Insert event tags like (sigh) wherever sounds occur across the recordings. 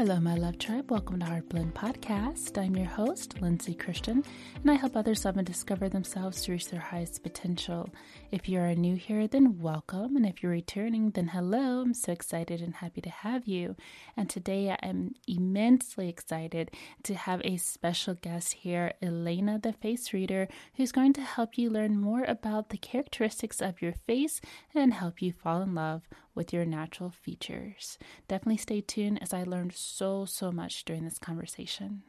Hello, my love tribe. Welcome to Heart Blend Podcast. I'm your host, Lindsay Christian, and I help others love and discover themselves to reach their highest potential. If you are new here, then welcome. And if you're returning, then hello. I'm so excited and happy to have you. And today I am immensely excited to have a special guest here, Elena the Face Reader, who's going to help you learn more about the characteristics of your face and help you fall in love with your natural features. Definitely stay tuned as I learned so, so much during this conversation.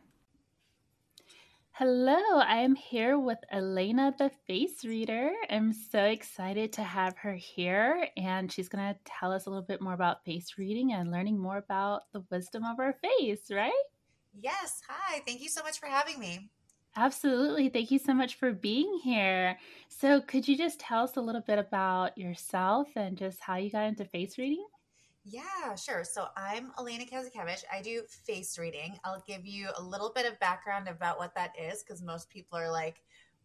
Hello, I am here with Elena the Face Reader. I'm so excited to have her here, and she's going to tell us a little bit more about face reading and learning more about the wisdom of our face, right? Yes. Hi. Thank you so much for having me. Absolutely. Thank you so much for being here. So, could you just tell us a little bit about yourself and just how you got into face reading? Yeah, sure. So I'm Elena Kazakevich. I do face reading. I'll give you a little bit of background about what that is because most people are like,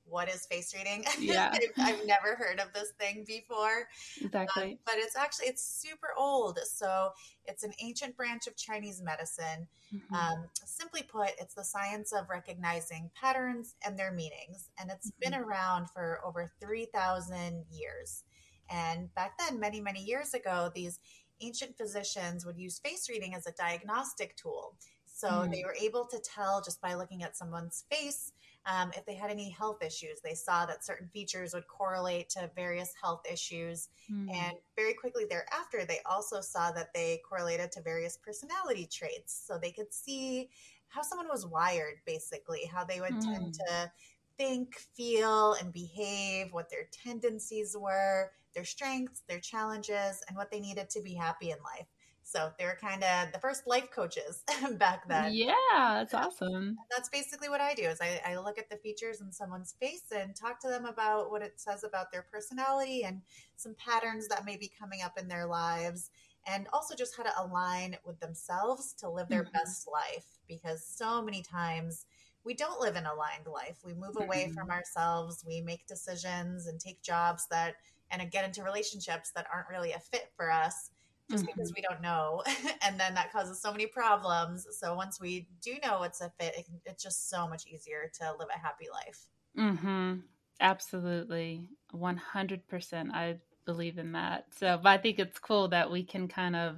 what is face reading? (laughs) Yeah. I've never heard of this thing before. Exactly. Um, but it's actually it's super old. So it's an ancient branch of Chinese medicine. Mm-hmm. Um, simply put, it's the science of recognizing patterns and their meanings. And it's mm-hmm. been around for over 3,000 years. And back then, many, many years ago, these ancient physicians would use face reading as a diagnostic tool. So mm. they were able to tell just by looking at someone's face um, if they had any health issues. They saw that certain features would correlate to various health issues. Mm. And very quickly thereafter, they also saw that they correlated to various personality traits. So they could see how someone was wired, basically, how they would mm. tend to think, feel, and behave, what their tendencies were, their strengths, their challenges, and what they needed to be happy in life. So they were kind of the first life coaches (laughs) back then. Yeah, that's awesome. And that's basically what I do is I, I, look at the features in someone's face and talk to them about what it says about their personality and some patterns that may be coming up in their lives and also just how to align with themselves to live their mm-hmm. best life because so many times we don't live an aligned life. We move away mm-hmm. from ourselves, we make decisions and take jobs that and get into relationships that aren't really a fit for us just mm-hmm. because we don't know. (laughs) And then that causes so many problems. So once we do know what's a fit it, it's just so much easier to live a happy life. Mm-hmm. Absolutely. 100% i believe in that. So but i think it's cool that we can kind of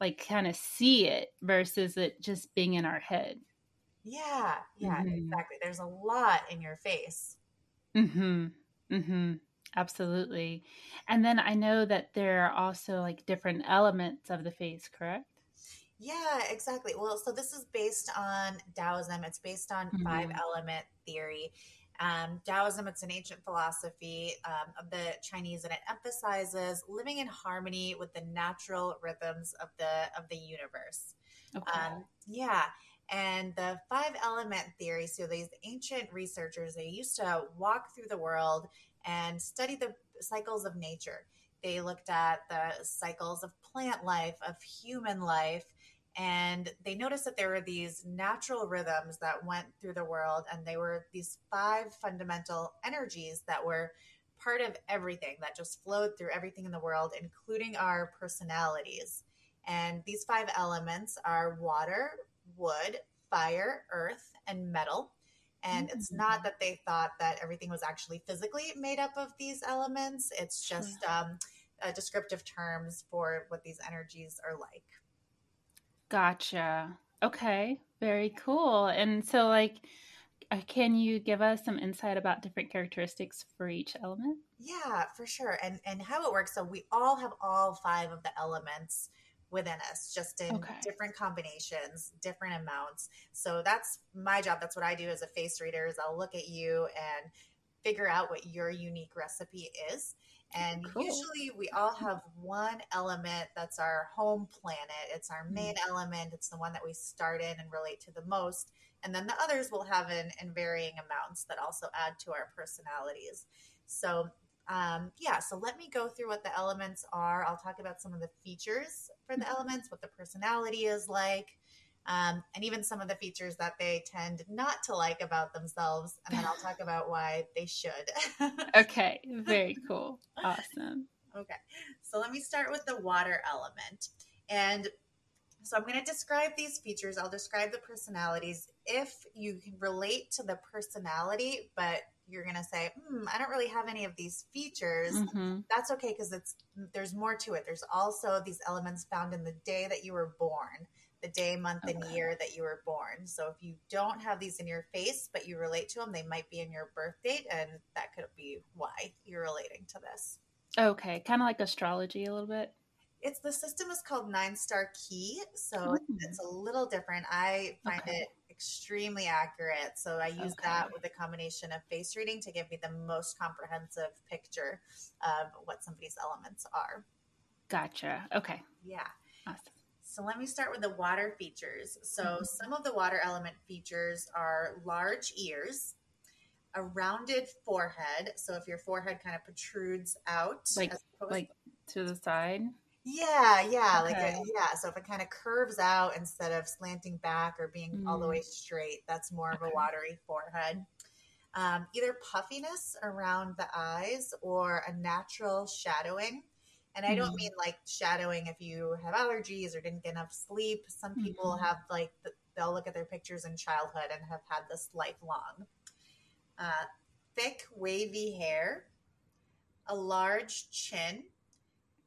like kind of see it versus it just being in our head. Yeah. Yeah mm-hmm. exactly. There's a lot in your face. Mm-hmm. Mm-hmm Absolutely. And then I know that there are also like different elements of the face, correct? Yeah, exactly. Well, so this is based on Taoism. It's based on mm-hmm. five element theory. Um, Taoism, it's an ancient philosophy um, of the Chinese, and it emphasizes living in harmony with the natural rhythms of the of the universe. Okay. Um, yeah, and the five element theory. So these ancient researchers, they used to walk through the world and studied the cycles of nature. They looked at the cycles of plant life, of human life, and they noticed that there were these natural rhythms that went through the world, and they were these five fundamental energies that were part of everything that just flowed through everything in the world, including our personalities. And these five elements are water, wood, fire, earth, and metal. And mm-hmm. it's not that they thought that everything was actually physically made up of these elements. It's just um, descriptive terms for what these energies are like. Gotcha. Okay. Very cool. And so, like, uh, can you give us some insight about different characteristics for each element? Yeah, for sure. And and how it works. So we all have all five of the elements within us, just in okay. different combinations, different amounts. So that's my job. That's what I do as a face reader is I'll look at you and figure out what your unique recipe is. And cool. usually we all have one element that's our home planet. It's our main mm-hmm. element. It's the one that we start in and relate to the most. And then the others will have in, in varying amounts that also add to our personalities. So um, yeah, so let me go through what the elements are. I'll talk about some of the features for the mm-hmm. elements, what the personality is like, um, and even some of the features that they tend not to like about themselves. And then I'll talk about why they should. (laughs) okay, very cool. Awesome. Okay, so let me start with the water element. And so I'm going to describe these features. I'll describe the personalities. If you can relate to the personality, but you're going to say, hmm, I don't really have any of these features. Mm-hmm. That's okay because it's there's more to it. There's also these elements found in the day that you were born, the day, month, okay. and year that you were born. So if you don't have these in your face, but you relate to them, they might be in your birth date, and that could be why you're relating to this. Okay, kind of like astrology a little bit. It's the system is called Nine Star Ki, so oh. it's a little different. I find okay. it extremely accurate. So I use okay. that with a combination of face reading to give me the most comprehensive picture of what somebody's elements are. Gotcha. Okay. Yeah. Awesome. So let me start with the water features. So mm-hmm. some of the water element features are large ears, a rounded forehead. So if your forehead kind of protrudes out, like like to the side. Yeah, yeah, okay. like a, yeah. So if it kind of curves out instead of slanting back or being mm. all the way mm. straight, that's more of a watery forehead. Um, either puffiness around the eyes or a natural shadowing. And I don't mm. mean like shadowing if you have allergies or didn't get enough sleep. Some people mm-hmm. have like they'll look at their pictures in childhood and have had this lifelong. Uh, thick wavy hair, a large chin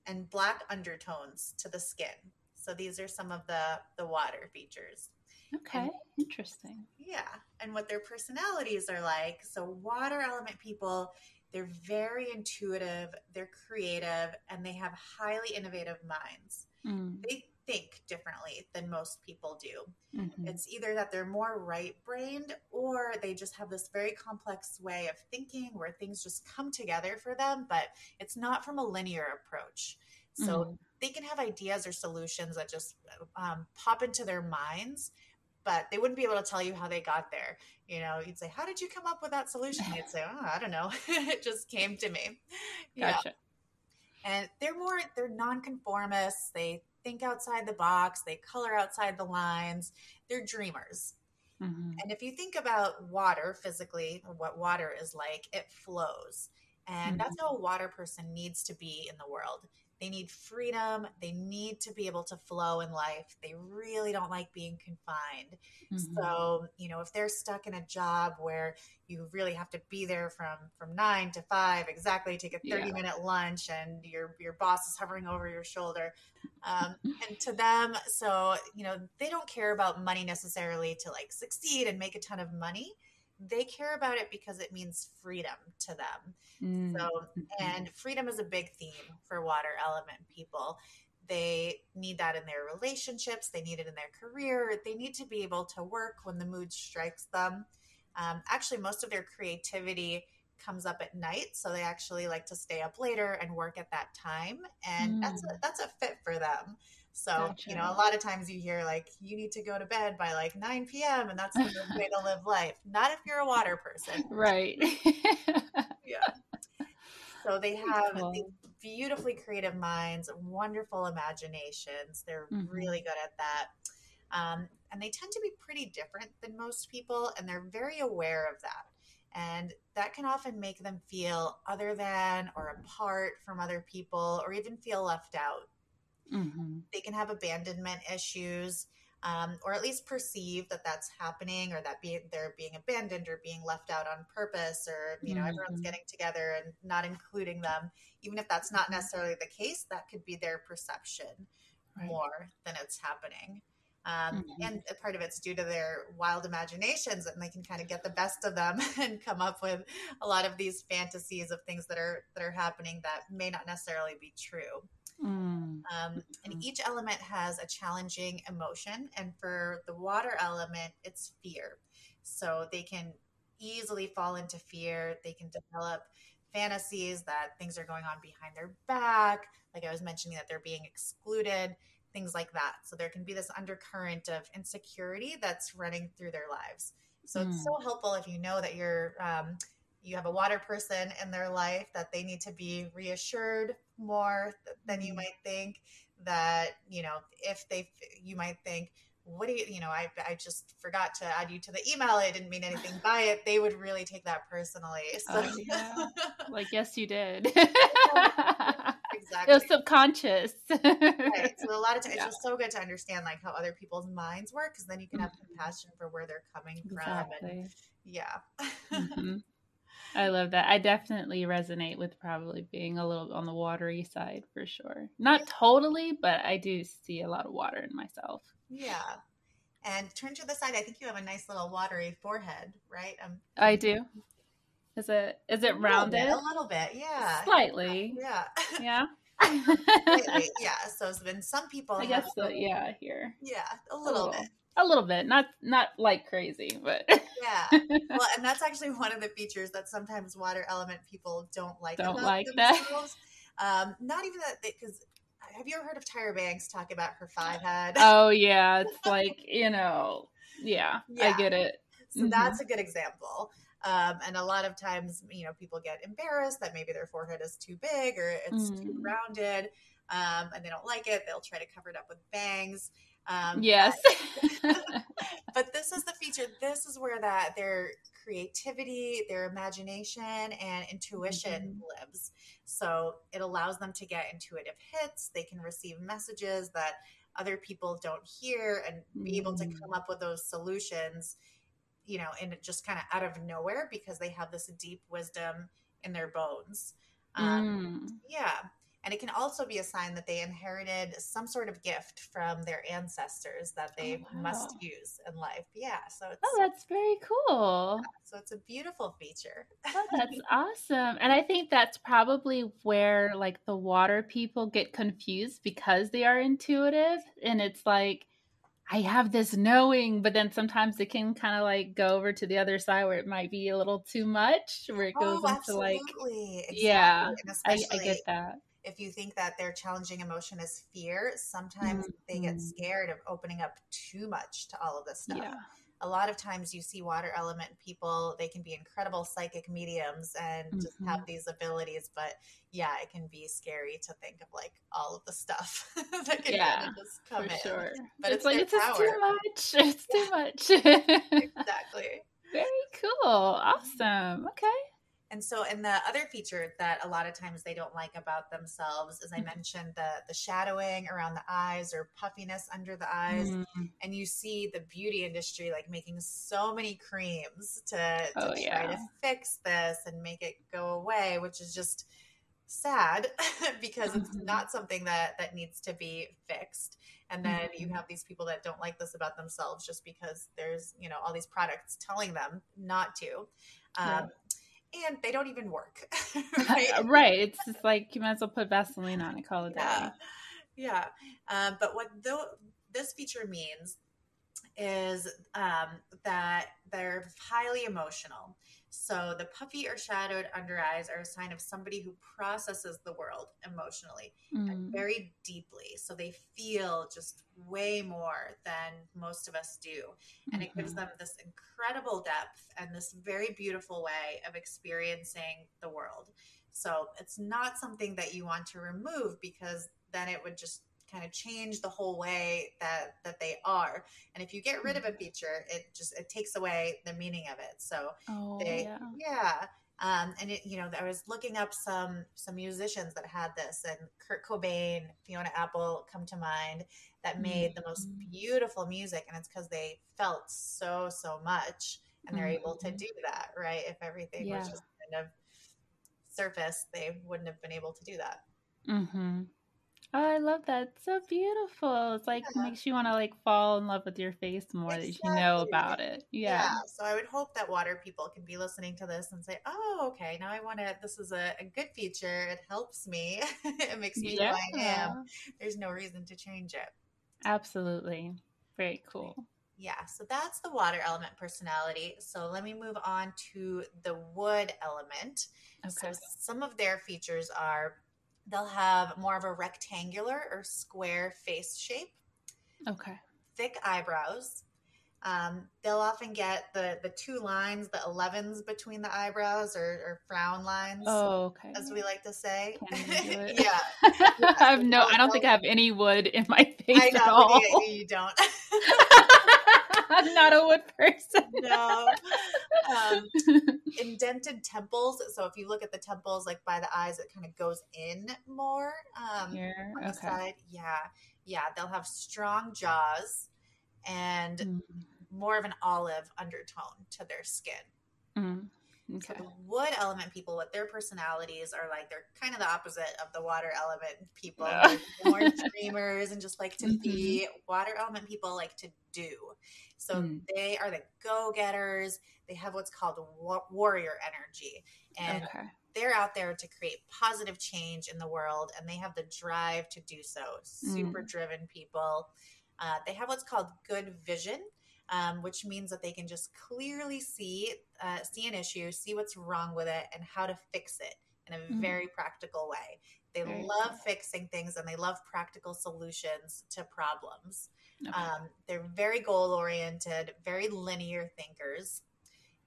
and black undertones to the skin. So these are some of the the water features. Okay, and, interesting. Yeah, and what their personalities are like. So water element people, they're very intuitive, they're creative, and they have highly innovative minds. Mm. They think differently than most people do. Mm-hmm. It's either that they're more right brained or they just have this very complex way of thinking where things just come together for them, but it's not from a linear approach. So mm-hmm. they can have ideas or solutions that just um, pop into their minds. But they wouldn't be able to tell you how they got there. You know, you'd say, "How did you come up with that solution?" They'd say, "Oh, I don't know. (laughs) it just came to me." Gotcha. And they're more they're nonconformists. They think outside the box, they color outside the lines, they're dreamers. Mm-hmm. And if you think about water physically, what water is like, it flows. And mm-hmm. that's how a water person needs to be in the world. They need freedom. They need to be able to flow in life. They really don't like being confined. Mm-hmm. So, you know, if they're stuck in a job where you really have to be there from from 9 to 5 exactly, take a 30 yeah. minute lunch and your your boss is hovering over your shoulder. Um, and to them, so, you know, they don't care about money necessarily to like succeed and make a ton of money they care about it because it means freedom to them. Mm-hmm. So, and freedom is a big theme for water element people. They need that in their relationships, they need it in their career, they need to be able to work when the mood strikes them. Um, actually, most of their creativity comes up at night so they actually like to stay up later and work at that time and mm. that's a, that's a fit for them so, gotcha. you know, a lot of times you hear like you need to go to bed by like 9 p.m. and that's the way to live life. Not if you're a water person. (laughs) Right. (laughs) yeah. So they have cool. these beautifully creative minds, wonderful imaginations. They're mm-hmm. really good at that. Um, and they tend to be pretty different than most people, and they're very aware of that. And that can often make them feel other than or apart from other people, or even feel left out. Mm-hmm. They can have abandonment issues, um, or at least perceive that that's happening, or that be, they're being abandoned or being left out on purpose, or you know mm-hmm. everyone's getting together and not including them. Even if that's not necessarily the case, that could be their perception right. more than it's happening. Um, mm-hmm. And part of it's due to their wild imaginations, and they can kind of get the best of them (laughs) and come up with a lot of these fantasies of things that are that are happening that may not necessarily be true. Mm. Um, and mm-hmm. each element has a challenging emotion. And for the water element, it's fear. So they can easily fall into fear. They can develop fantasies that things are going on behind their back. Like I was mentioning, that they're being excluded, things like that. So there can be this undercurrent of insecurity that's running through their lives. So mm. it's so helpful if you know that you're um, you have a water person in their life that they need to be reassured more than you mm. might think that you know if they you might think what do you you know I, I just forgot to add you to the email i didn't mean anything by it they would really take that personally so oh, yeah. (laughs) like yes you did exactly (laughs) (laughs) it was subconscious right so a lot of times yeah. it's just so good to understand like how other people's minds work because then you can have mm-hmm. compassion for where they're coming exactly. from and yeah mm-hmm. I love that. I definitely resonate with probably being a little on the watery side for sure. Not totally, but I do see a lot of water in myself. Yeah. And turn to the side. I think you have a nice little watery forehead, right? Um, I do. Is it is it a rounded? Bit, a little bit, yeah. Slightly. Yeah. Yeah. (laughs) Slightly, (laughs) yeah. So it's been some people. I guess so. Yeah, here. Yeah, a little, a little bit a little bit not not like crazy but yeah. (laughs) Well and that's actually one of the features that sometimes water element people don't like don't like that. um not even that because have you ever heard of Tyra Banks talk about her five head? (laughs) Oh yeah it's like you know yeah, yeah. i get it. So mm-hmm. that's a good example. Um, and a lot of times you know people get embarrassed that maybe their forehead is too big or it's mm. too rounded um, and they don't like it they'll try to cover it up with bangs um, yes. But, (laughs) (laughs) but, this is the feature. This is where that their creativity, their imagination, and intuition mm-hmm. lives. So it allows them to get intuitive hits. They can receive messages that other people don't hear and be able to come mm. up with those solutions, you know, and just kind of out of nowhere because they have this deep wisdom in their bones. Um, mm. Yeah. And it can also be a sign that they inherited some sort of gift from their ancestors that oh, they oh, wow. must use in life. Yeah. So it's, Oh, that's very cool. so it's a beautiful feature. oh, that's (laughs) awesome. And I think that's probably where like the water people get confused because they are intuitive. And it's like, I have this knowing, but then sometimes it can kind of like go over to the other side where it might be a little too much, where it goes oh, into like, exactly. yeah, I, I get that if you think that their challenging emotion is fear, sometimes mm-hmm. they get mm-hmm. scared of opening up too much to all of this stuff. Yeah. A lot of times you see water element people, they can be incredible psychic mediums and mm-hmm. just have these abilities, but yeah, it can be scary to think of like all of the stuff (laughs) that can yeah, just come in. Sure. But it's, it's like it's too much. It's yeah. too much. exactly. (laughs) Very cool. Awesome. Okay. And so, and the other feature that a lot of times they don't like about themselves, as I mm-hmm. mentioned, the the shadowing around the eyes or puffiness under the eyes, mm-hmm. and you see the beauty industry like making so many creams to, to oh, try yeah. to fix this and make it go away, which is just sad (laughs) because mm-hmm. it's not something that that needs to be fixed and then mm-hmm. you have these people that don't like this about themselves just because there's you know all these products telling them not to um, yeah and they don't even work. (laughs) (laughs) right? right. It's just like you might as well put Vaseline on it, call it yeah. Yeah. Um, but what this feature means is um, that they're highly emotional. So the puffy or shadowed under eyes are a sign of somebody who processes the world emotionally mm. and very deeply. So they feel just way more than most of us do. And mm-hmm. it gives mm-hmm. them this incredible depth and this very beautiful way of experiencing the world. So it's not something that you want to remove because then it would just kind of change the whole way that that they are and if you get rid of a mm-hmm. feature it just it takes away the meaning of it so oh, they yeah, yeah. Um, and it, you know, I was looking up some some musicians that had this, and Kurt Cobain, Fiona Apple come to mind that made mm-hmm. the most mm-hmm. beautiful music, and it's because they felt so so much, and they're mm-hmm. able to mm-hmm. do that, right? If everything yeah. was just kind of surface, they wouldn't have been able to do that. Mm-hmm. Oh, I love that. It's so beautiful. It's like yeah. makes you want to like fall in love with your face more exactly. that you know about it. Yeah. yeah. So I would hope that water people can be listening to this and say, "Oh, okay, now I want to. This is a, a, good feature. It helps me. (laughs) it makes me yeah. who I am. There's no reason to change it." Absolutely. Very cool. Yeah, so that's the water element personality. So let me move on to the wood element. Okay. So some of their features are they'll have more of a rectangular or square face shape. Okay. Thick eyebrows. Um, they'll often get the the two lines, the 11s between the eyebrows or, or frown lines. Oh, okay. As we like to say. (laughs) yeah. yeah. (laughs) I have no. I don't think I have any wood in my face I know, at all. You, you don't. (laughs) I'm not a wood person. (laughs) no. Um, (laughs) indented temples. So if you look at the temples, like by the eyes, it kind of goes in more. Um, Here, okay. Side. Yeah, yeah. They'll have strong jaws and mm. more of an olive undertone to their skin. Mm. Okay. So the wood element people, what their personalities are like, they're kind of the opposite of the water element people. Yeah. more dreamers and just like to mm-hmm. be. Water element people like to do. So mm. they are the go getters. They have what's called wa- warrior energy. And okay. they're out there to create positive change in the world and they have the drive to do so. Super mm. driven people. Uh, they have what's called good vision, um, which means that they can just clearly see uh, see an issue, see what's wrong with it, and how to fix it in a mm-hmm. very practical way. They very love cool. fixing things and they love practical solutions to problems. Okay. Um, they're very goal oriented, very linear thinkers.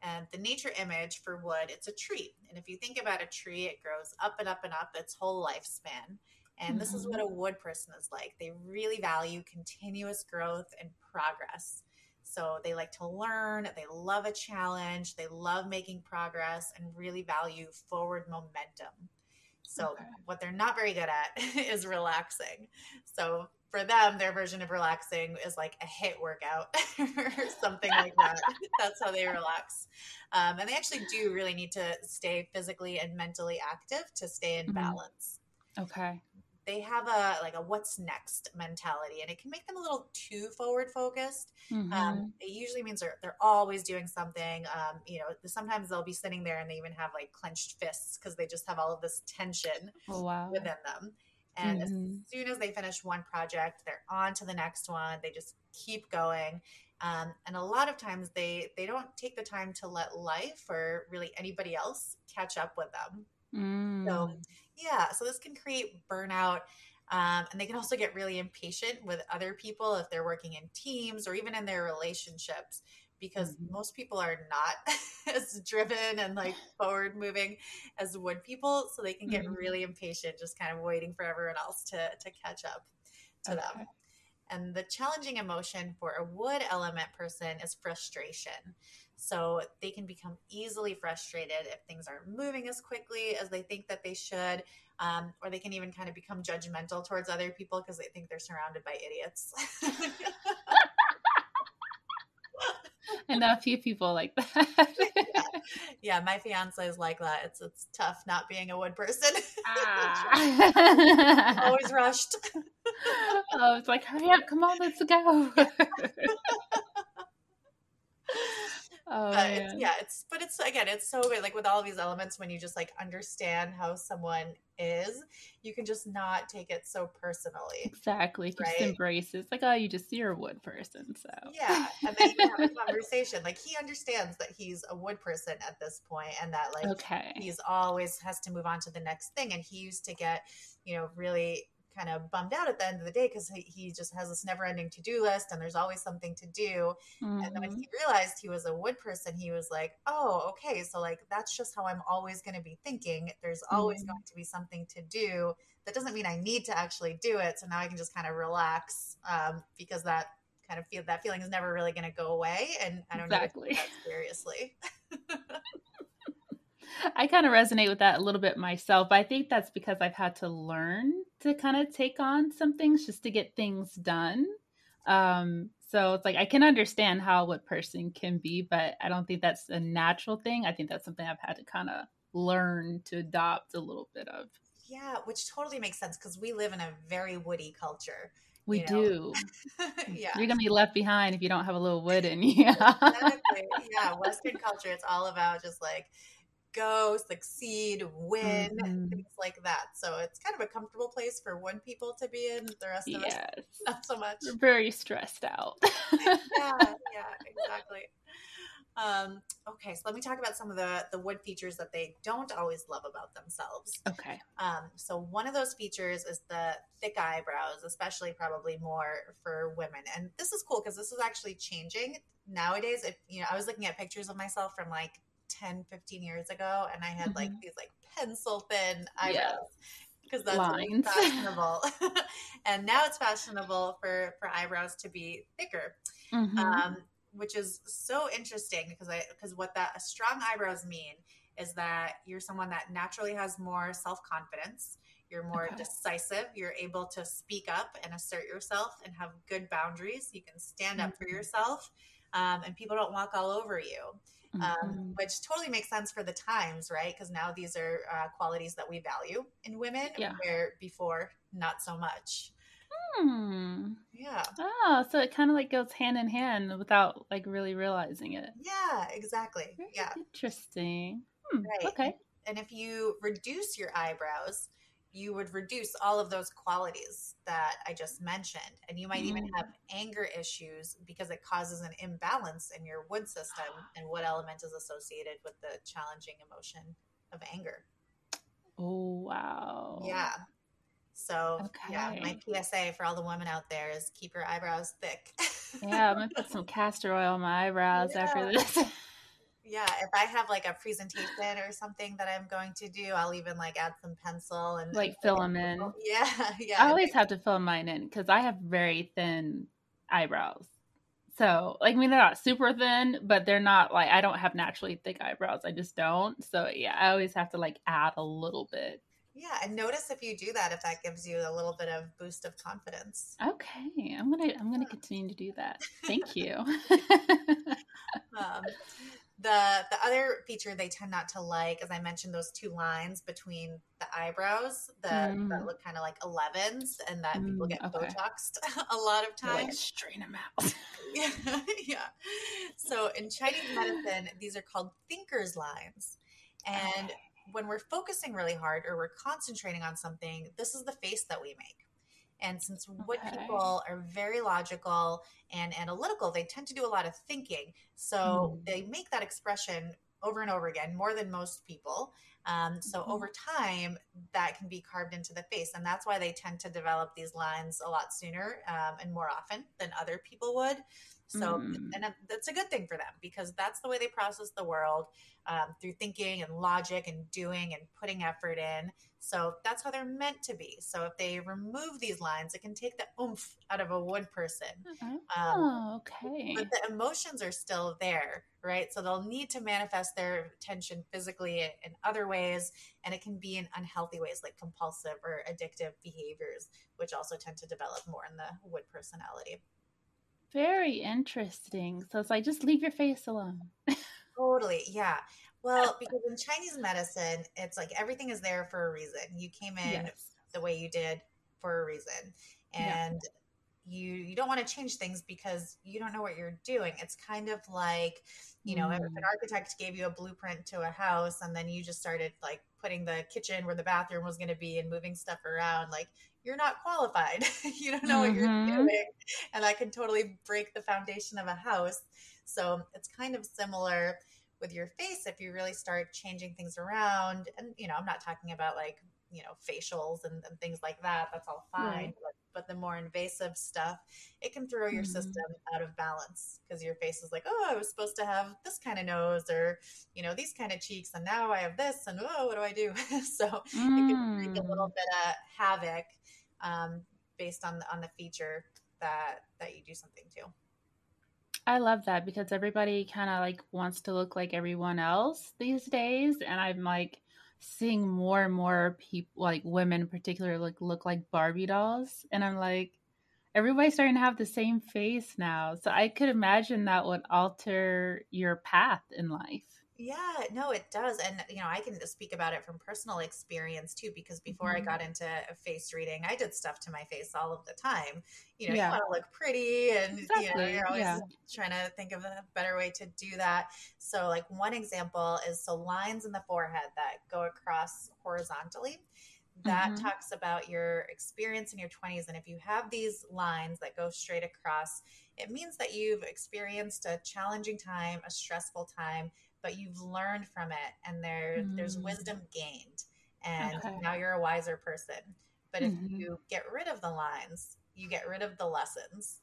And the nature image for wood, it's a tree. And if you think about a tree, it grows up and up and up its whole lifespan. And this is what a mm-hmm. wood person is like. They really value continuous growth and progress. So they like to learn, they love a challenge, they love making progress, and really value forward momentum. So, okay. what they're not very good at (laughs) is relaxing. So, for them, their version of relaxing is like a HIIT workout (laughs) or something like that. (laughs) That's how they relax. Um, and they actually do really need to stay physically and mentally active to stay in mm-hmm. balance. Okay they have a like a what's next mentality and it can make them a little too forward focused um, mm-hmm. um, it usually means they're, they're always doing something um, you know sometimes they'll be sitting there and they even have like clenched fists because they just have all of this tension oh, wow. within them and mm-hmm. as soon as they finish one project they're on to the next one they just keep going um, and a lot of times they they don't take the time to let life or really anybody else catch up with them mm. so yeah, so this can create burnout. Um, and they can also get really impatient with other people if they're working in teams or even in their relationships because mm-hmm. most people are not (laughs) as driven and like (sighs) forward moving as wood people so they can get mm-hmm. really impatient just kind of waiting for everyone else to to catch up to okay. them and the challenging emotion for a wood element person is frustration so they can become easily frustrated if things aren't moving as quickly as they think that they should, um, or they can even kind of become judgmental towards other people because they think they're surrounded by idiots. (laughs) I know a few people like that. yeah. (laughs) yeah. my fiance is like that. It's it's tough not being a wood person. Ah. (laughs) Always rushed. oh, it's like hurry up, come on, let's go. Oh, but it's, yeah, it's but it's again, it's so good. Like with all these elements, when you just like understand how someone is, you can just not take it so personally. Exactly. Right? just embrace it. It's like, oh, you just see you're a wood person, so yeah. And then you have a conversation. Like he understands that he's a wood person at this point, and that like okay, he's always has to move on to the next thing. And he used to get, you know, really kind of bummed out at the end of the day because he, he, just has this never ending to do list and there's always something to do. Mm-hmm. And then when he mm-hmm. realized he was a wood person, he was like, oh, okay. So, like, that's just how I'm always going to be thinking. There's always mm-hmm. going to be something to do. That doesn't mean I need to actually do it. So now I can just kind of relax um, because that kind of feel that feeling is never really going to go away. And I don't exactly. that seriously. (laughs) I kind of resonate with that a little bit myself. I think that's because I've had to learn to kind of take on some things just to get things done. Um, so it's like I can understand how what person can be, but I don't think that's a natural thing. I think that's something I've had to kind of learn to adopt a little bit of. Yeah, which totally makes sense because we live in a very woody culture. We you know? do. (laughs) yeah. You're gonna be left behind if you don't have a little wood in (laughs) you. Yeah. Western culture, it's all about just like go, succeed, win, mm-hmm. things like that. So it's kind of a comfortable place for one people to be in. The rest of yes. us, (laughs) not so much. We're very stressed out. (laughs) yeah, (laughs) yeah, exactly. Um, okay, so let me talk about some of the the wood features that they don't always love about themselves. Okay. Um, so one of those features is the thick eyebrows, especially probably more for women. And this is cool because this is actually changing nowadays. If you know, I was looking at pictures of myself from like 10, 15 years ago, and I had mm-hmm. like these like pencil thin eyebrows. Because that's Lines. (laughs) fashionable, (laughs) and now it's fashionable for for eyebrows to be thicker. Mm-hmm. Um, which is so interesting because I because what that strong eyebrows mean is that you're someone that naturally has more self confidence. You're more okay. decisive. You're able to speak up and assert yourself and have good boundaries. You can stand mm-hmm. up for mm-hmm. yourself, um, and people don't walk all over you. Um, mm-hmm. which totally makes sense for the times, right? Because now these are uh, qualities that we value in women, yeah. where before not so much. Hmm. Yeah. Oh, so it kind of like goes hand in hand without like really realizing it. Yeah, exactly. Very yeah. Interesting. Hmm. Right. Okay. And if you reduce your eyebrows, you would reduce all of those qualities that I just mentioned. And you might mm. even have anger issues because it causes an imbalance in your wood system (gasps) and what element is associated with the challenging emotion of anger. Oh, wow. Yeah. So okay. yeah, my PSA for all the women out there is keep your eyebrows thick. yeah, I'm gonna put some castor oil on my eyebrows (laughs) yeah. after this. Yeah, if I have like a presentation or something that I'm going to do, I'll even like add some pencil and like fill them in. (laughs) Yeah, yeah. I always have to fill mine in because I have very thin eyebrows. So, like, I mean, they're not super thin, but they're not like I don't have naturally thick eyebrows. I just don't. So, yeah, I always have to like add a little bit. Yeah, and notice if you do that, if that gives you a little bit of boost of confidence. Okay, I'm gonna I'm gonna continue to do that. Thank you. (laughs) um, (laughs) the the other feature they tend not to like, as I mentioned, those two lines between the eyebrows that, mm. that look kind of like 11s, and that mm, people get okay. botoxed (laughs) a lot of times. Like straighten them out. (laughs) yeah, yeah. So in Chinese medicine, these are called thinker's lines, and when we're focusing really hard or we're concentrating on something, this is the face that we make. And since wood okay. people are very logical and analytical, they tend to do a lot of thinking. So mm. they make that expression over and over again, more than most people. Um, so mm-hmm. over time, that can be carved into the face. And that's why they tend to develop these lines a lot sooner um, and more often than other people would. So, mm. and that's a good thing for them because that's the way they process the world um, through thinking and logic and doing and putting effort in. So that's how they're meant to be. So if they remove these lines, it can take the oomph out of a wood person. Um, oh, okay. But the emotions are still there, right? So they'll need to manifest their tension physically in other ways, and it can be in unhealthy ways like compulsive or addictive behaviors, which also tend to develop more in the wood personality. Very interesting. So it's like just leave your face alone. (laughs) totally. Yeah. Well, because in Chinese medicine, it's like everything is there for a reason. You came in yes. the way you did for a reason. And yeah you you don't want to change things because you don't know what you're doing it's kind of like you know mm. if an mm. architect gave you a blueprint to a house and then you just started like putting the kitchen where the bathroom was going to be and moving stuff around like you're not qualified. (laughs) you don't know mm-hmm. what you're mm-hmm. doing. And that can totally break the foundation of a house. So it's kind of similar with your face if you really start changing things around. And, you know, I'm not talking about like, you know, facials and, and things like that. That's all fine. Right. But, but, the more invasive stuff, it can throw your mm-hmm. system out of balance because your face is like, oh, I was supposed to have this kind of nose or, you know, these kind of cheeks. And now I have this. And oh, what do I do? (laughs) so mm. it can wreak a little mm. bit of havoc um, based on the, on the feature that that you do something to. I love that because everybody kind of like wants to look like everyone else these days, and I'm like seeing more and more people, like women in particular, like look like Barbie dolls, and I'm like, everybody's starting to have the same face now. So I could imagine that would alter your path in life. Yeah, no, it does. And, you know, I can speak about it from personal experience too, because before mm-hmm. I got into face reading, I did stuff to my face all of the time. You know, yeah. you want to look pretty and, exactly. you know, you're always yeah. trying to think of a better way to do that. So, like, one example is so lines in the forehead that go across horizontally. That mm-hmm. talks about your experience in your 20s. And if you have these lines that go straight across, it means that you've experienced a challenging time, a stressful time, but you've learned from it and there mm. there's wisdom gained and okay. now you're a wiser person. But mm-hmm. if you get rid of the lines, you get rid of the lessons.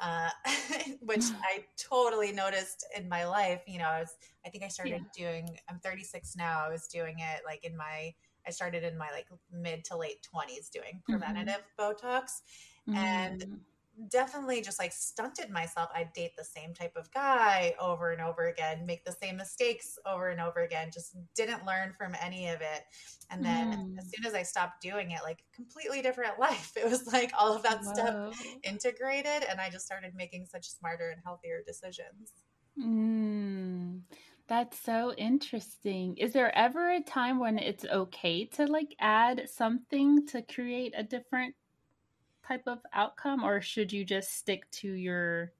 Uh, (laughs) which (sighs) I totally noticed in my life. You know, I was, I think I started yeah. doing, I'm 36 now. I was doing it like in my, I started in my like mid to late 20s doing mm-hmm. preventative mm-hmm. Botox. Mm-hmm. And definitely just like stunted myself. I'd date the same type of guy over and over again, make the same mistakes over and over again, just didn't learn from any of it. And then mm. as soon as I stopped doing it, like completely different (laughs) life. It was like all of that Whoa. stuff integrated and I just started making such smarter and healthier decisions. Mm. That's so interesting. Is there ever a time when it's okay to like add something to create a different type of outcome, or should you just stick to your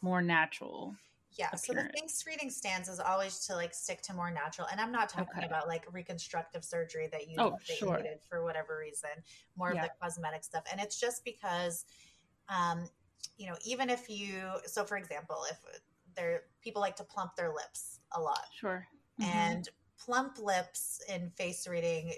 more natural? Yeah, appearance? so the face reading stance is always to like stick to more natural, and I'm not talking okay. about like reconstructive surgery that you oh, that sure. needed for whatever reason, more yeah. of the cosmetic stuff, and it's just because, um, you know, even if you, so for example, if there people like to plump their lips a lot, sure, mm-hmm. and plump lips in face reading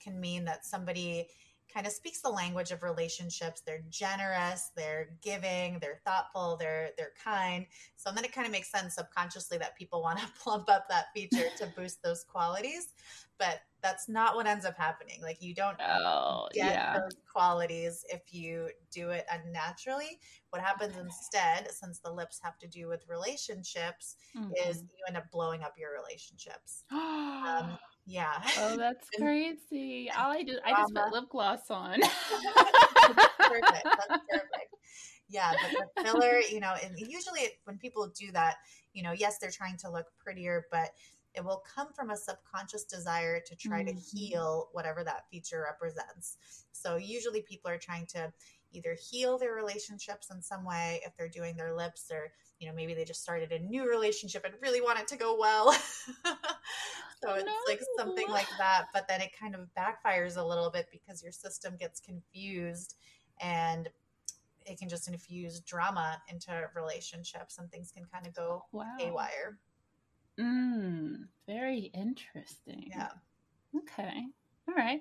can mean that somebody kind of speaks the language of relationships. They're generous, they're giving, they're thoughtful, they're they're kind. So then it kind of makes sense subconsciously that people want to (laughs) plump up that feature to boost those qualities. But that's not what ends up happening. Like you don't oh, get yeah. those qualities if you do it unnaturally. What happens instead, since the lips have to do with relationships, mm-hmm. is you end up blowing up your relationships. (gasps) um, yeah. Oh, that's (laughs) crazy. All I do, I just put lip gloss on. (laughs) perfect. (laughs) That's perfect. Yeah, but the filler, you know, and usually when people do that, you know, yes, they're trying to look prettier, but it will come from a subconscious desire to try mm-hmm. to heal whatever that feature represents. So usually people are trying to either heal their relationships in some way if they're doing their lips or you know maybe they just started a new relationship and really want it to go well. (laughs) So it's no. like something like that but then it kind of backfires a little bit because your system gets confused and it can just infuse drama into relationships and things can kind of go wow. haywire. Mm, very interesting. Yeah. Okay. All right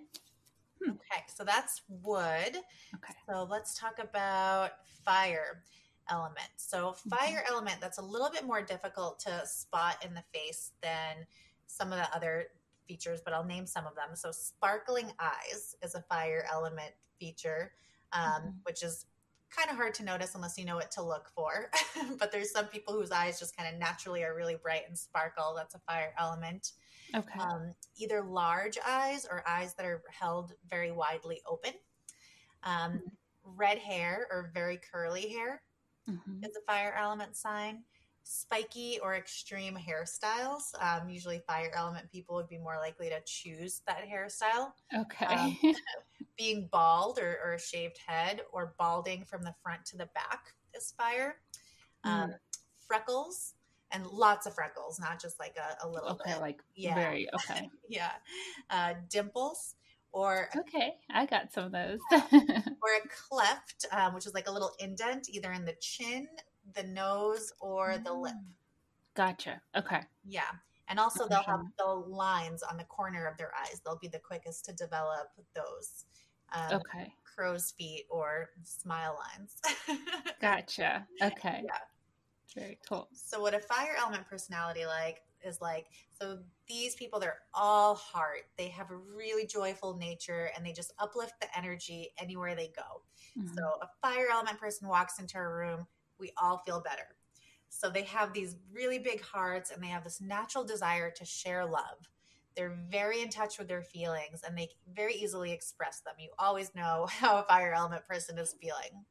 hmm. okay so that's wood okay so let's talk about fire element. So fire mm-hmm. element that's a little bit more difficult to spot in the face than some of the other features, but I'll name some of them. So sparkling eyes is a fire element feature, um, mm-hmm. which is kind of hard to notice unless you know what to look for. (laughs) but there's some people whose eyes just kind of naturally are really bright and sparkle. That's a fire element. Okay. Um, either large eyes or eyes that are held very widely open. Um, mm-hmm. Red hair or very curly hair mm-hmm. is a fire element sign. Spiky or extreme hairstyles. Um, usually, fire element people would be more likely to choose that hairstyle. Okay. Um, (laughs) (laughs) being bald or, or, a shaved head or balding from the front to the back is fire. Um, mm. Freckles and lots of freckles, not just like a, a little okay, bit. like yeah. very (laughs) okay. yeah. Uh, dimples or okay, I got some of those. (laughs) or a cleft, um, which is like a little indent either in the chin, the nose, or mm. the lip. Gotcha. Okay. Yeah. And also, they'll have the lines on the corner of their eyes. They'll be the quickest to develop those. Um, okay. Crow's feet or smile lines. (laughs) gotcha. Okay. Yeah. Very cool. So, what a fire element personality like is like so these people they're all heart. They have a really joyful nature and they just uplift the energy anywhere they go. Mm-hmm. so a fire element person walks into a room we all feel better. So they have these really big hearts and they have this natural desire to share love. They're very in touch with their feelings and they very easily express them. You always know (laughs) how a fire element person is feeling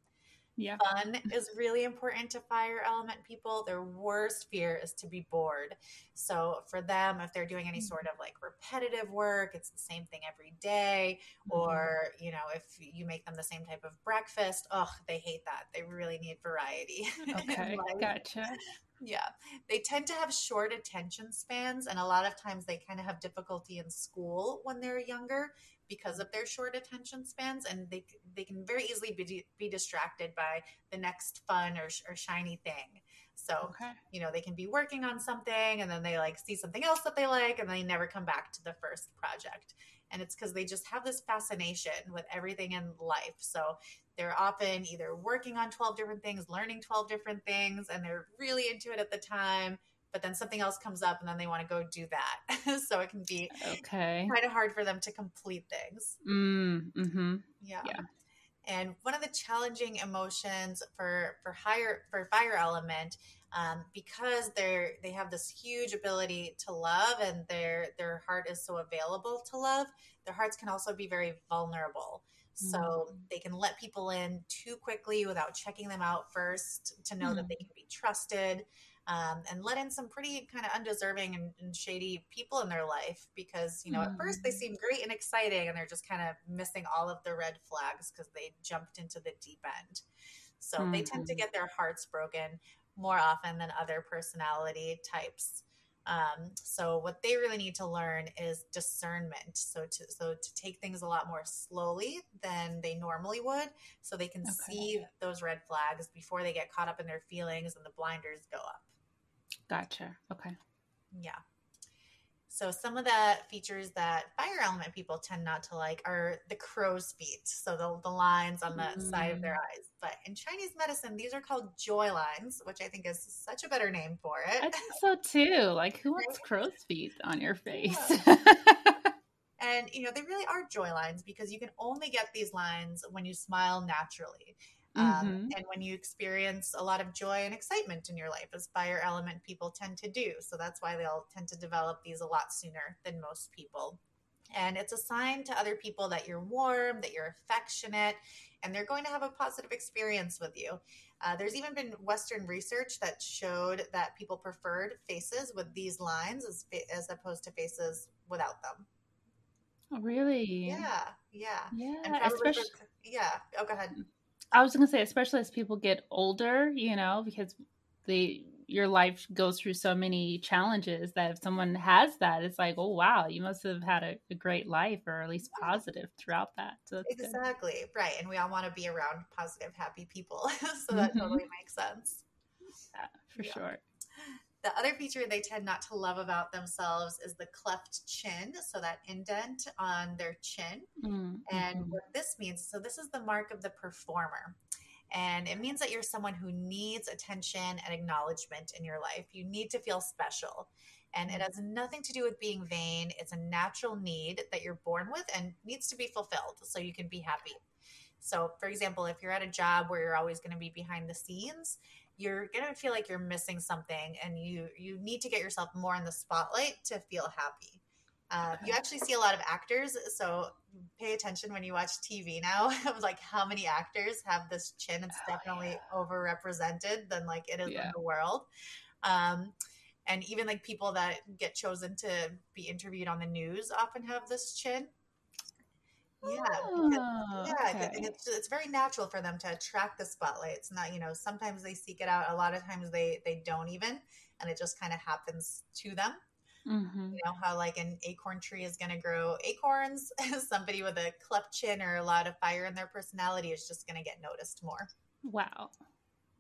Yeah. Fun is really important to fire element people. Their worst fear is to be bored. So for them, if they're doing any Mm-hmm. sort of like repetitive work, it's the same thing every day, Mm-hmm. or you know, if you make them the same type of breakfast, oh, they hate that. They really need variety. (laughs) Okay. Gotcha. Yeah. They tend to have short attention spans, and a lot of times they kind of have difficulty in school when they're younger because of their short attention spans, and they they can very easily be, be distracted by the next fun or, or shiny thing. So, Okay. you know, they can be working on something and then they like see something else that they like and they never come back to the first project. And it's because they just have this fascination with everything in life. So they're often either working on 12 different things, learning 12 different things, and they're really into it at the time. But then something else comes up and then they want to go do that. (laughs) so it can be Okay. kind of hard for them to complete things. Mm, mm-hmm. Yeah. Yeah. And one of the challenging emotions for for higher for fire element, um, because they're they have this huge ability to love, and their their heart is so available to love. Their hearts can also be very vulnerable, so Mm. they can let people in too quickly without checking them out first to know that they can be trusted. Um, and let in some pretty kind of undeserving and, and shady people in their life because you know at first they Mm. seem great and exciting and they're just kind of missing all of the red flags because they jumped into the deep end so they tend to Mhm. get their hearts broken more often than other personality types um, so what they really need to learn is discernment so to so to take things a lot more slowly than they normally would so they can Okay. see those red flags before they get caught up in their feelings and the blinders go up Gotcha. Okay. yeah. So some of the features that fire element people tend not to like are the crow's feet. So the, the lines on the side of their mm. eyes. But in Chinese medicine, these are called joy lines, which I think is such a better name for it. I think so too. Like, who wants crow's feet on your face? (laughs) And you know, they really are joy lines because you can only get these lines when you smile naturally. Um, Mhm. and when you experience a lot of joy and excitement in your life, as fire element people tend to do. So that's why they'll tend to develop these a lot sooner than most people. And it's a sign to other people that you're warm, that you're affectionate, and they're going to have a positive experience with you. Uh, there's even been Western research that showed that people preferred faces with these lines as, as opposed to faces without them. Oh, really? Yeah, yeah. Yeah. And Especially, for- yeah. Oh, go ahead. I was gonna say, especially as people get older, you know, because they your life goes through so many challenges that if someone has that, it's like, oh wow, you must have had a, a great life or at least positive throughout that. So that's good. Exactly. Right. And we all want to be around positive, happy people. (laughs) so that Mhm. totally makes sense. Yeah, for Yeah. sure. The other feature they tend not to love about themselves is the cleft chin. So that indent on their chin. Mm, And mhm. what this means, so this is the mark of the performer. And it means that you're someone who needs attention and acknowledgement in your life. You need to feel special. And it has nothing to do with being vain. It's a natural need that you're born with and needs to be fulfilled so you can be happy. So, for example, if you're at a job where you're always going to be behind the scenes, you're going to feel like you're missing something and you you need to get yourself more in the spotlight to feel happy. Uh, you actually see a lot of actors, so pay attention when you watch TV now (laughs) like how many actors have this chin. It's Oh, definitely overrepresented than like it is Yeah. in the world. Um, and even like people that get chosen to be interviewed on the news often have this chin. Yeah, because- Oh, yeah, okay. it's it's very natural for them to attract the spotlight. It's not, you know, sometimes they seek it out. A lot of times they they don't even, and it just kind of happens to them. Mhm. You know how like an acorn tree is going to grow acorns. (laughs) Somebody with a cleft chin or a lot of fire in their personality is just going to get noticed more. Wow.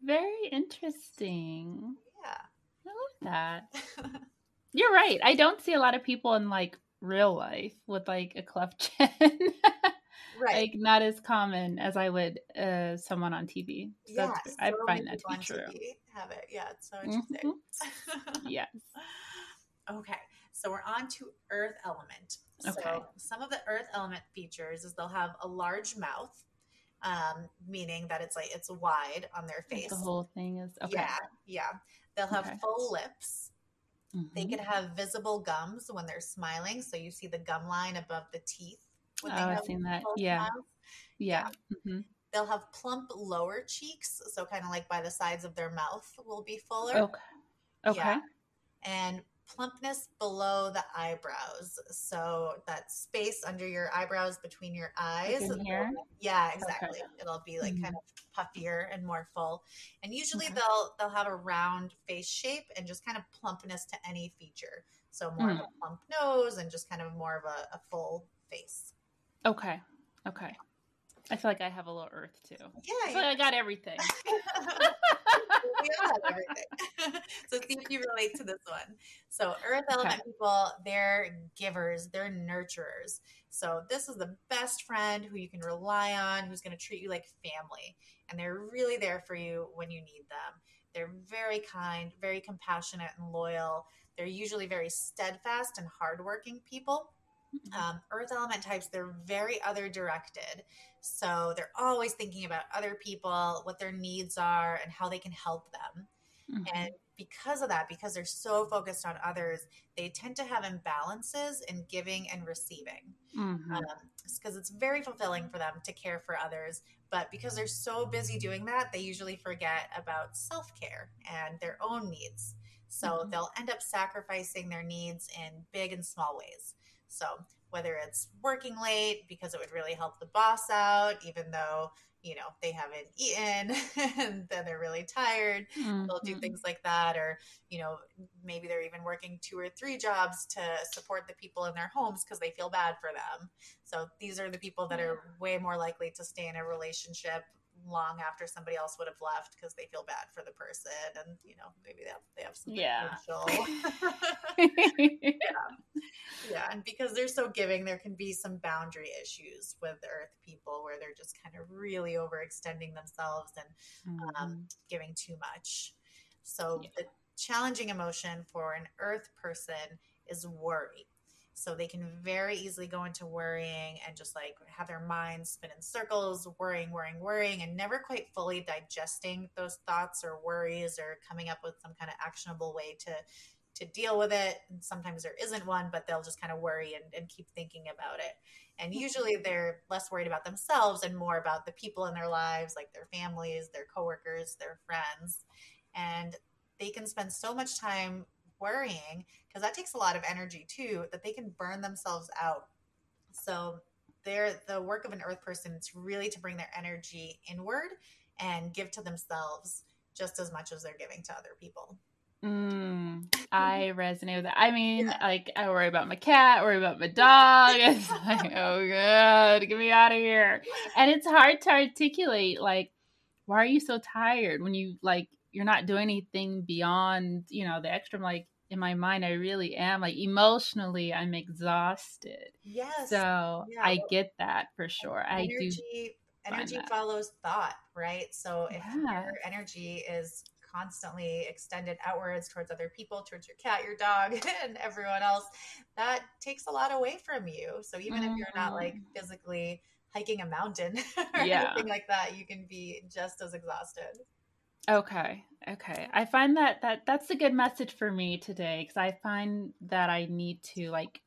Very interesting. Yeah. I love that. (laughs) You're right. I don't see a lot of people in like real life with like a cleft (laughs) chin. Right. like not as common as I would uh someone on TV. So yeah. that's- I so find that to be true. TV Have it. Yeah. It's so interesting. (laughs) Yes. Okay, so we're on to earth element. Okay. So some of the earth element features is they'll have a large mouth, um, meaning that it's like it's wide on their face. the whole thing is okay. Yeah, yeah. They'll have Okay. full lips. They Mhm. could have visible gums when they're smiling, so you see the gum line above the teeth. Oh, they I've seen that. Yeah. smiles. Yeah. hmm they'll have plump lower cheeks, so kind of like by the sides of their mouth will be fuller. Okay. Okay. Yeah. And plumpness below the eyebrows. So that space under your eyebrows between your eyes. Yeah, exactly. Okay. It'll be like Mhm. kind of puffier and more full. And usually Okay. they'll they'll have a round face shape and just kind of plumpness to any feature. So more of a Mm. plump nose and just kind of more of a, a full face. Okay. Okay. I feel like I have a little earth too. I Yeah, like I got everything. (laughs) (laughs) we all have everything. (laughs) so see if you relate to this one. So earth element Okay. people, they're givers, they're nurturers. So this is the best friend who you can rely on, who's going to treat you like family, and they're really there for you when you need them. They're very kind, very compassionate and loyal. They're usually very steadfast and hardworking people. Um, earth element types, they're very other directed. So they're always thinking about other people, what their needs are, and how they can help them. Mhm. And because of that, because they're so focused on others, they tend to have imbalances in giving and receiving. Because it's very fulfilling for them to care for others. But because they're so busy doing that, they usually forget about self care and their own needs. So Mhm. they'll end up sacrificing their needs in big and small ways. So whether it's working late because it would really help the boss out, even though, you know, they haven't (laughs) eaten and (laughs) then they're really tired they'll do Mhm. things like that. Or you know maybe they're even working two or three jobs to support the people in their homes because they feel bad for them. So these are the people that are way more likely to stay in a relationship long after somebody else would have left because they feel bad for the person and you know maybe they have, they have some Yeah. potential (laughs) (laughs) (laughs) yeah and because they're so giving there can be some boundary issues with earth people where they're just kind of really overextending themselves and um, Mhm. giving too much. So Yeah. the challenging emotion for an earth person is worry. So they can very easily go into worrying and just like have their minds spin in circles, worrying, worrying, worrying, and never quite fully digesting those thoughts or worries or coming up with some kind of actionable way to to deal with it. And sometimes there isn't one, but they'll just kind of worry and, and keep thinking about it. And hmm. usually they're less worried about themselves and more about the people in their lives, like their families, their coworkers, their friends. And they can spend so much time worrying because that takes a lot of energy too, that they can burn themselves out. So they're the work of an earth person it's really to bring their energy inward and give to themselves just as much as they're giving to other people. Mm, (laughs) I resonate with that. I mean, like, I worry about my cat, worry about my dog. (laughs) It's like, oh god, get me out of here. And it's hard to articulate, like, why are you so tired when you like you're not doing anything beyond, you know, the extra. I'm like, in my mind, I really am like emotionally, I'm exhausted. Yes. So Yeah, I well, get that for sure. I do. energy follows thought right so if Yeah. your energy is constantly extended outwards towards other people towards your cat your dog (laughs) and everyone else that takes a lot away from you so even if you're not like Mm. physically hiking a mountain (laughs) or Yeah. anything like that you can be just as exhausted Okay. Okay. I find that that that's a good message for me today cuz I find that I need to like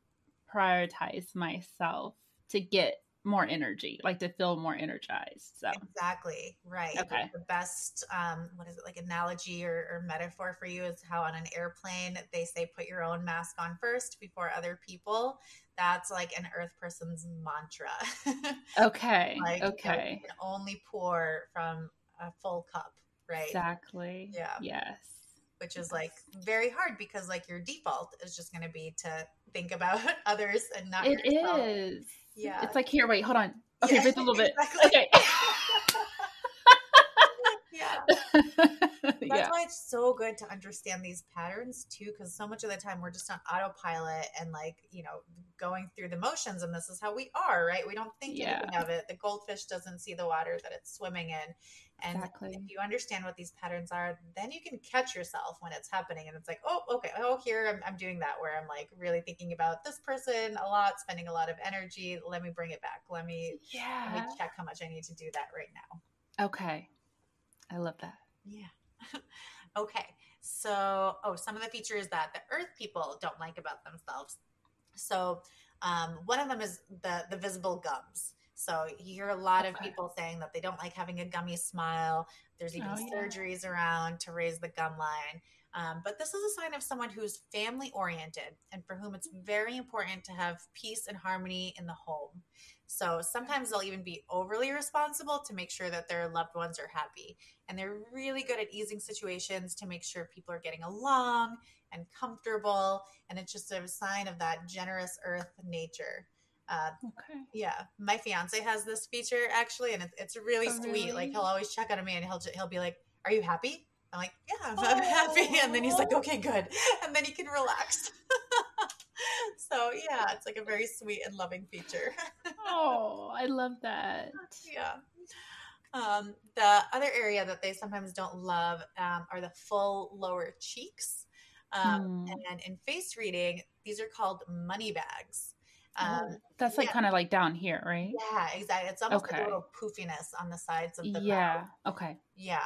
prioritize myself to get more energy, like to feel more energized. So, Exactly right. Okay. The best, um, what is it like analogy or, or metaphor for you is how on an airplane they say put your own mask on first before other people. That's like an Earth person's mantra. (laughs) okay. like, know, okay. you can only pour from a full cup, right? Exactly. Yeah. Yes. Which is like very hard because like your default is just going to be to think about (laughs) others and not It yourself. is. Yeah. It's like here, wait, hold on. Okay, Yeah, breathe a little bit. exactly. Okay. (laughs) yeah. (laughs) That's yeah. why it's so good to understand these patterns too, because so much of the time we're just on autopilot and like, you know, going through the motions and this is how we are, right? We don't think Yeah. anything of it. The goldfish doesn't see the water that it's swimming in. And Exactly. if you understand what these patterns are, then you can catch yourself when it's happening. And it's like, oh, okay, oh, here I'm, I'm doing that where I'm like really thinking about this person a lot, spending a lot of energy. Let me bring it back. Let me, yeah. let me check how much I need to do that right now. Okay. I love that. Yeah. (laughs) okay. So, oh, some of the features that the Earth people don't like about themselves. So, um, one of them is the the visible gums. So you hear a lot of people saying that they don't like having a gummy smile. There's even oh, yeah. surgeries around to raise the gum line. Um, but this is a sign of someone who's family oriented and for whom it's very important to have peace and harmony in the home. So sometimes they'll even be overly responsible to make sure that their loved ones are happy. And they're really good at easing situations to make sure people are getting along and comfortable. And it's just a sign of that generous earth nature. Uh, okay. Yeah, my fiance has this feature actually, and it's, it's really oh, sweet. Really? Like he'll always check on me, and he'll he'll be like, "Are you happy?" I'm like, "Yeah, I'm, I'm happy," (laughs) and then he's like, "Okay, good," (laughs) and then he can relax. (laughs) so yeah, it's like a very sweet and loving feature. oh, I love that. Yeah. Um, the other area that they sometimes don't love um, are the full lower cheeks. Um, mm. And in face reading, these are called money bags. Um, oh, That's like yeah. kind of like down here, right? Yeah, exactly. It's almost okay. like a little poofiness on the sides of the yeah. Mouth. Okay. Yeah.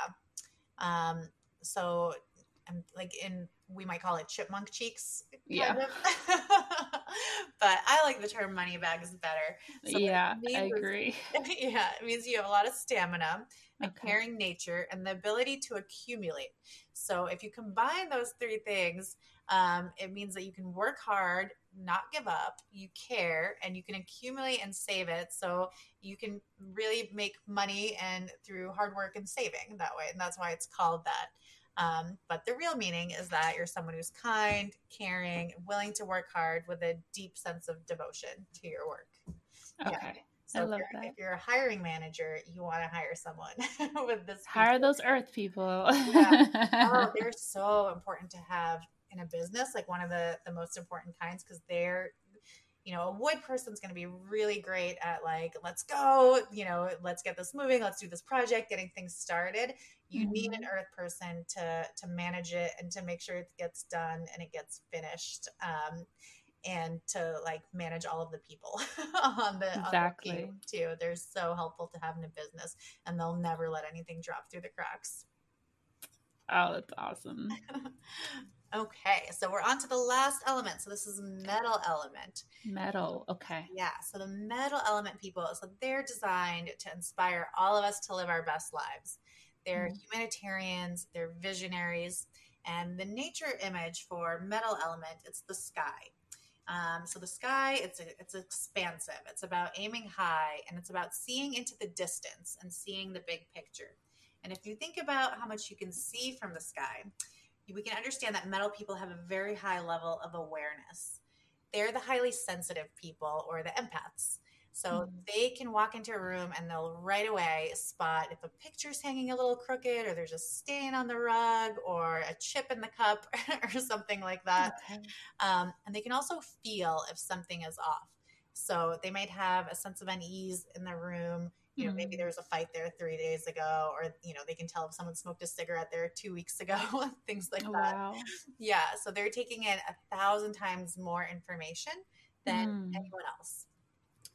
Um, so, I'm like in we might call it chipmunk cheeks. Yeah. (laughs) but I like the term money bags better. So yeah, I agree. (laughs) yeah, it means you have a lot of stamina, a okay. caring nature, and the ability to accumulate. So if you combine those three things, um, it means that you can work hard, not give up, you care, and you can accumulate and save it. So you can really make money and through hard work and saving that way. And that's why it's called that. Um, but the real meaning is that you're someone who's kind, caring, willing to work hard with a deep sense of devotion to your work. Okay. Yeah. So I love if that. If you're a hiring manager, you want to hire someone (laughs) with this. Hire those earth people. yeah. (laughs) Oh, they're so important to have in a business, like one of the, the most important kinds, because they're you know, a wood person's going to be really great at like, let's go, you know, let's get this moving, let's do this project, getting things started. You mm-hmm. need an earth person to to manage it and to make sure it gets done and it gets finished. Um, and to like manage all of the people (laughs) on the exactly on the team too. They're so helpful to have in a business, and they'll never let anything drop through the cracks. Oh, that's awesome. (laughs) Okay, so we're on to the last element. So this is metal element. Metal, okay. Yeah, so the metal element people, so they're designed to inspire all of us to live our best lives. They're mm humanitarians, they're visionaries, and the nature image for metal element, it's the sky. Um, so the sky, it's a, it's expansive. It's about aiming high, and it's about seeing into the distance and seeing the big picture. And if you think about how much you can see from the sky, we can understand that metal people have a very high level of awareness. They're the highly sensitive people or the empaths. So mm-hmm. they can walk into a room and they'll right away spot if a picture's hanging a little crooked or there's a stain on the rug or a chip in the cup (laughs) or something like that. Okay. Um, and they can also feel if something is off. So they might have a sense of unease in the room you know, maybe mm-hmm. there was a fight there three days ago, or you know, they can tell if someone smoked a cigarette there two weeks ago, (laughs) things like oh, that. Wow. Yeah, so they're taking in a thousand times more information than mm. anyone else.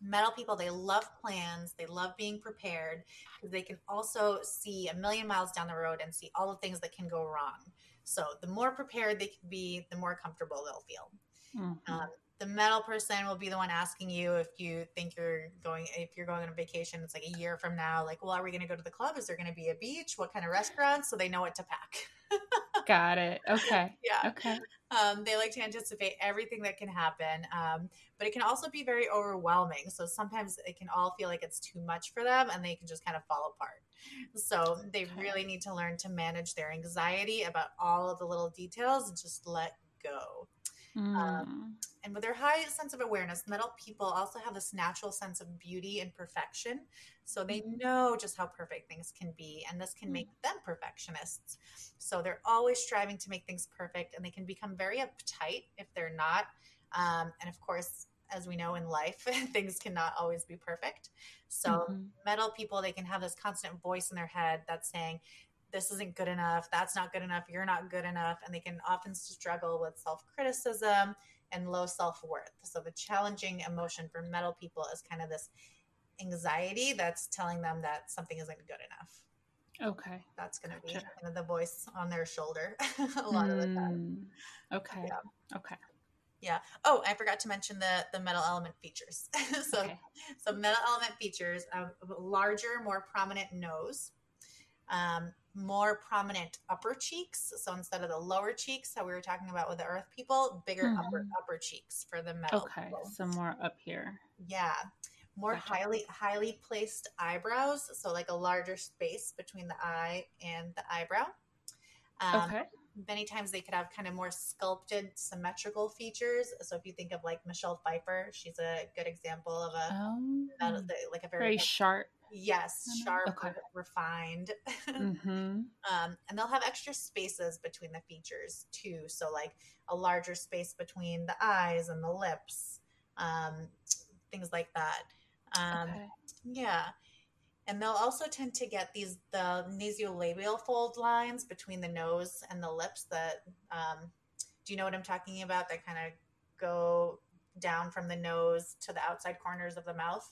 Metal people, they love plans, they love being prepared because they can also see a million miles down the road and see all the things that can go wrong. So the more prepared they can be, the more comfortable they'll feel. Mm-hmm. Um, the metal person will be the one asking you if you think you're going if you're going on a vacation it's like a year from now like well are we going to go to the club? Is there going to be a beach? What kind of restaurants? So they know what to pack. (laughs) Got it. Okay. Yeah. Okay. Um, they like to anticipate everything that can happen um, but it can also be very overwhelming. So sometimes it can all feel like it's too much for them and they can just kind of fall apart. So they okay. really need to learn to manage their anxiety about all of the little details and just let go Mm. Um, and with their high sense of awareness, metal people also have this natural sense of beauty and perfection. So they mm-hmm. know just how perfect things can be, and this can make mm. them perfectionists. So they're always striving to make things perfect, and they can become very uptight if they're not. Um, and of course, as we know in life, (laughs) things cannot always be perfect. So, mm-hmm. metal people, they can have this constant voice in their head that's saying, this isn't good enough, that's not good enough, you're not good enough. And they can often struggle with self criticism and low self worth. So, the challenging emotion for metal people is kind of this anxiety that's telling them that something isn't good enough. Okay. That's going to be kind of the voice on their shoulder (laughs) a lot mm, of the time. Mm, okay. Yeah. Okay. Yeah. Oh, I forgot to mention the the metal element features. (laughs) so Okay. so metal element features a larger, more prominent nose, um, more prominent upper cheeks. So instead of the lower cheeks, that we were talking about with the Earth people, bigger upper Mhm. upper cheeks for the metal. Okay, people. some more up here. Yeah. More Gotcha. highly highly placed eyebrows, so like a larger space between the eye and the eyebrow. Um, okay. Many times they could have kind of more sculpted, symmetrical features. So if you think of like Michelle Pfeiffer, she's a good example of a Oh, metal- like a very, very sharp. Yes, sharp, Okay. refined. (laughs) Mm-hmm. um, and they'll have extra spaces between the features too. So like a larger space between the eyes and the lips, um, things like that. Um, okay. yeah. And they'll also tend to get these the nasolabial fold lines between the nose and the lips that um, do you know what I'm talking about? That kind of go down from the nose to the outside corners of the mouth.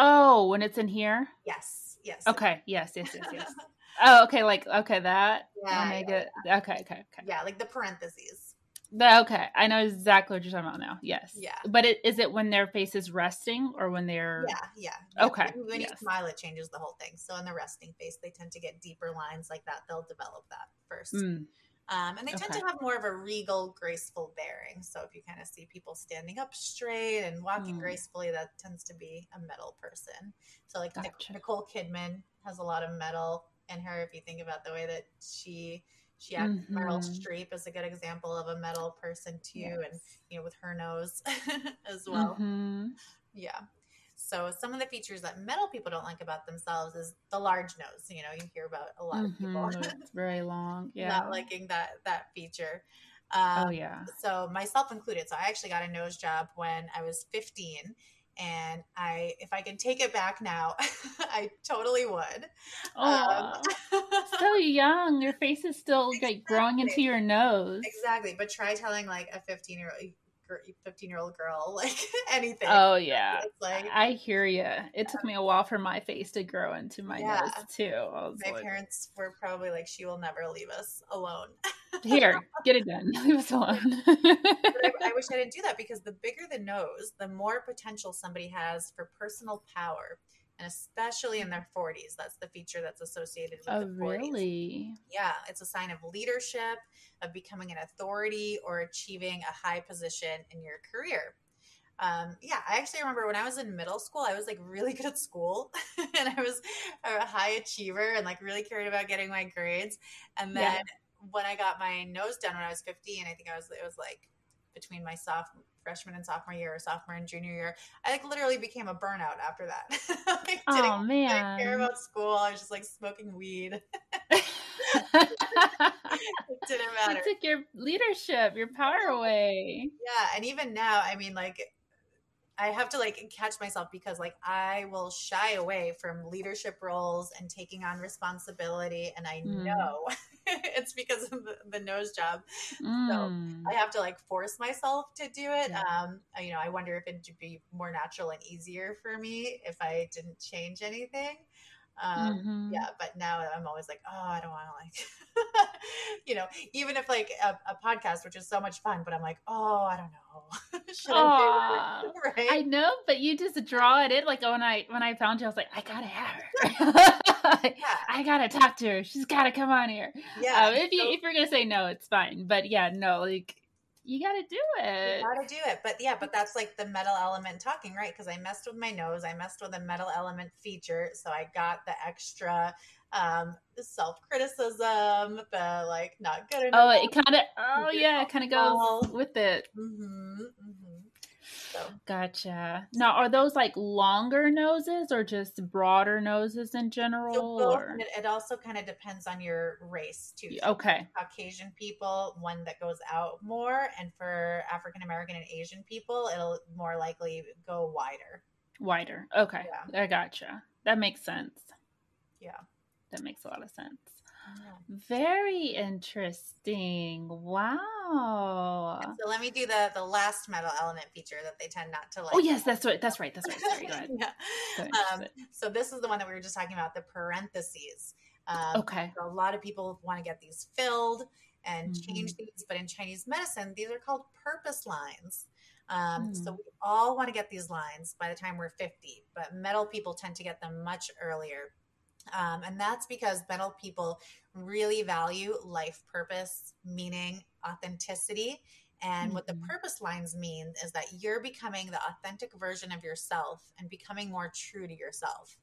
Oh, when it's in here. Yes, yes. Okay. Yes. Yes. Yes. Yes. (laughs) oh, okay. Like okay, that. Yeah, I yeah, okay. Okay. Okay. Yeah, like the parentheses. The- okay. I know exactly what you're talking about now. Yes. Yeah. But it is it when their face is resting or when they're Yeah, yeah. yeah. Okay, When- When you yes. smile, it changes the whole thing. So in the resting face, they tend to get deeper lines like that. They'll develop that first. Mm, Um, and they tend Okay. to have more of a regal, graceful bearing. So if you kind of see people standing up straight and walking Mm. gracefully, that tends to be a metal person. So like Gotcha. Nicole Kidman has a lot of metal in her. If you think about the way that she she acts, Meryl Mhm. Streep is a good example of a metal person too, Yes. and you know with her nose (laughs) as well. mhm. Yeah. So some of the features that metal people don't like about themselves is the large nose. You know, you hear about a lot of people Mhm. (laughs) It's very long. Yeah. not liking that that feature. Um, oh yeah. So myself included. So I actually got a nose job when I was 15, and I, if I can take it back now, (laughs) I totally would. Oh, Um, so (laughs) young. Your face is still like growing into your nose. exactly. But try telling like a 15 year old 15 year old girl (laughs) like anything. Oh (laughs) yeah. It's like I hear you. It took me a while for my face to grow into my Yeah. nose too. My like, parents were probably like, she will never leave us alone. (laughs) here, get it done. Leave us alone. but I, I wish I didn't do that because the bigger the nose, the more potential somebody has for personal power, and especially in their 40s. That's the feature that's associated with oh the 40s. really? Yeah, it's a sign of leadership, of becoming an authority, or achieving a high position in your career. Um, yeah, I actually remember when I was in middle school, I was like really (laughs) good at school (laughs) and I was a high achiever and like really cared about getting my grades. And then Yeah. when I got my nose done when I was 15, I think I was, it was like between my sophomore, freshman and sophomore year or sophomore and junior year, I like literally became a burnout after that. (laughs) like, Oh didn't, didn't care about school. I was just like smoking weed. (laughs) It didn't (laughs) matter. you took your leadership, your power away. Yeah, and even now, I mean, like, I have to like catch myself because like I will shy away from leadership roles and taking on responsibility, and I Mm. know (laughs) it's because of the, the nose job. Mm. I have to like force myself to do it. Yeah. Um, you know, I wonder if it'd be more natural and easier for me if I didn't change anything. Um, Mhm. yeah but now i'm always like oh i don't want to like (laughs) you know even if like a, a podcast which is so much fun but i'm like oh i don't know (laughs) Should I do (laughs) right I know, but you just draw it in. Like when I when I found you, I was like, I gotta have her. yeah I gotta talk to her. She's gotta come on here. yeah um, if you so if you're gonna say no, it's fine. But yeah, no, like you gotta do it. you it. gotta do it but yeah but that's like the metal element talking right because i messed with my nose i messed with a metal element feature so i got the extra um self-criticism the like not good enough Oh, it kind of. Oh yeah, it kind of goes Oh. with it. hmm hmm so Gotcha. Now, are those like longer noses or just broader noses in general? So both, or- it, it also kind of depends on your race too. So Okay. Caucasian people, one that goes out more, and for African American and Asian people, it'll more likely go wider. Wider. Okay. Yeah. I gotcha. That makes sense. Yeah. That makes a lot of sense. Very interesting. Wow. So let me do the the last metal element feature that they tend not to like. Oh yes, that's right. That's right. That's right. Sorry. Go ahead. (laughs) yeah. So Um, so this is the one that we were just talking about, the parentheses. Um, okay. so a lot of people want to get these filled, and mm-hmm. change these. But in Chinese medicine, these are called purpose lines. Um, mm. So we all want to get these lines by the time we're 50, but metal people tend to get them much earlier. Um, and that's because metal people really value life purpose, meaning, authenticity. And mm-hmm. what the mm-hmm. purpose lines mean is that you're becoming the authentic version of yourself and becoming more true to yourself.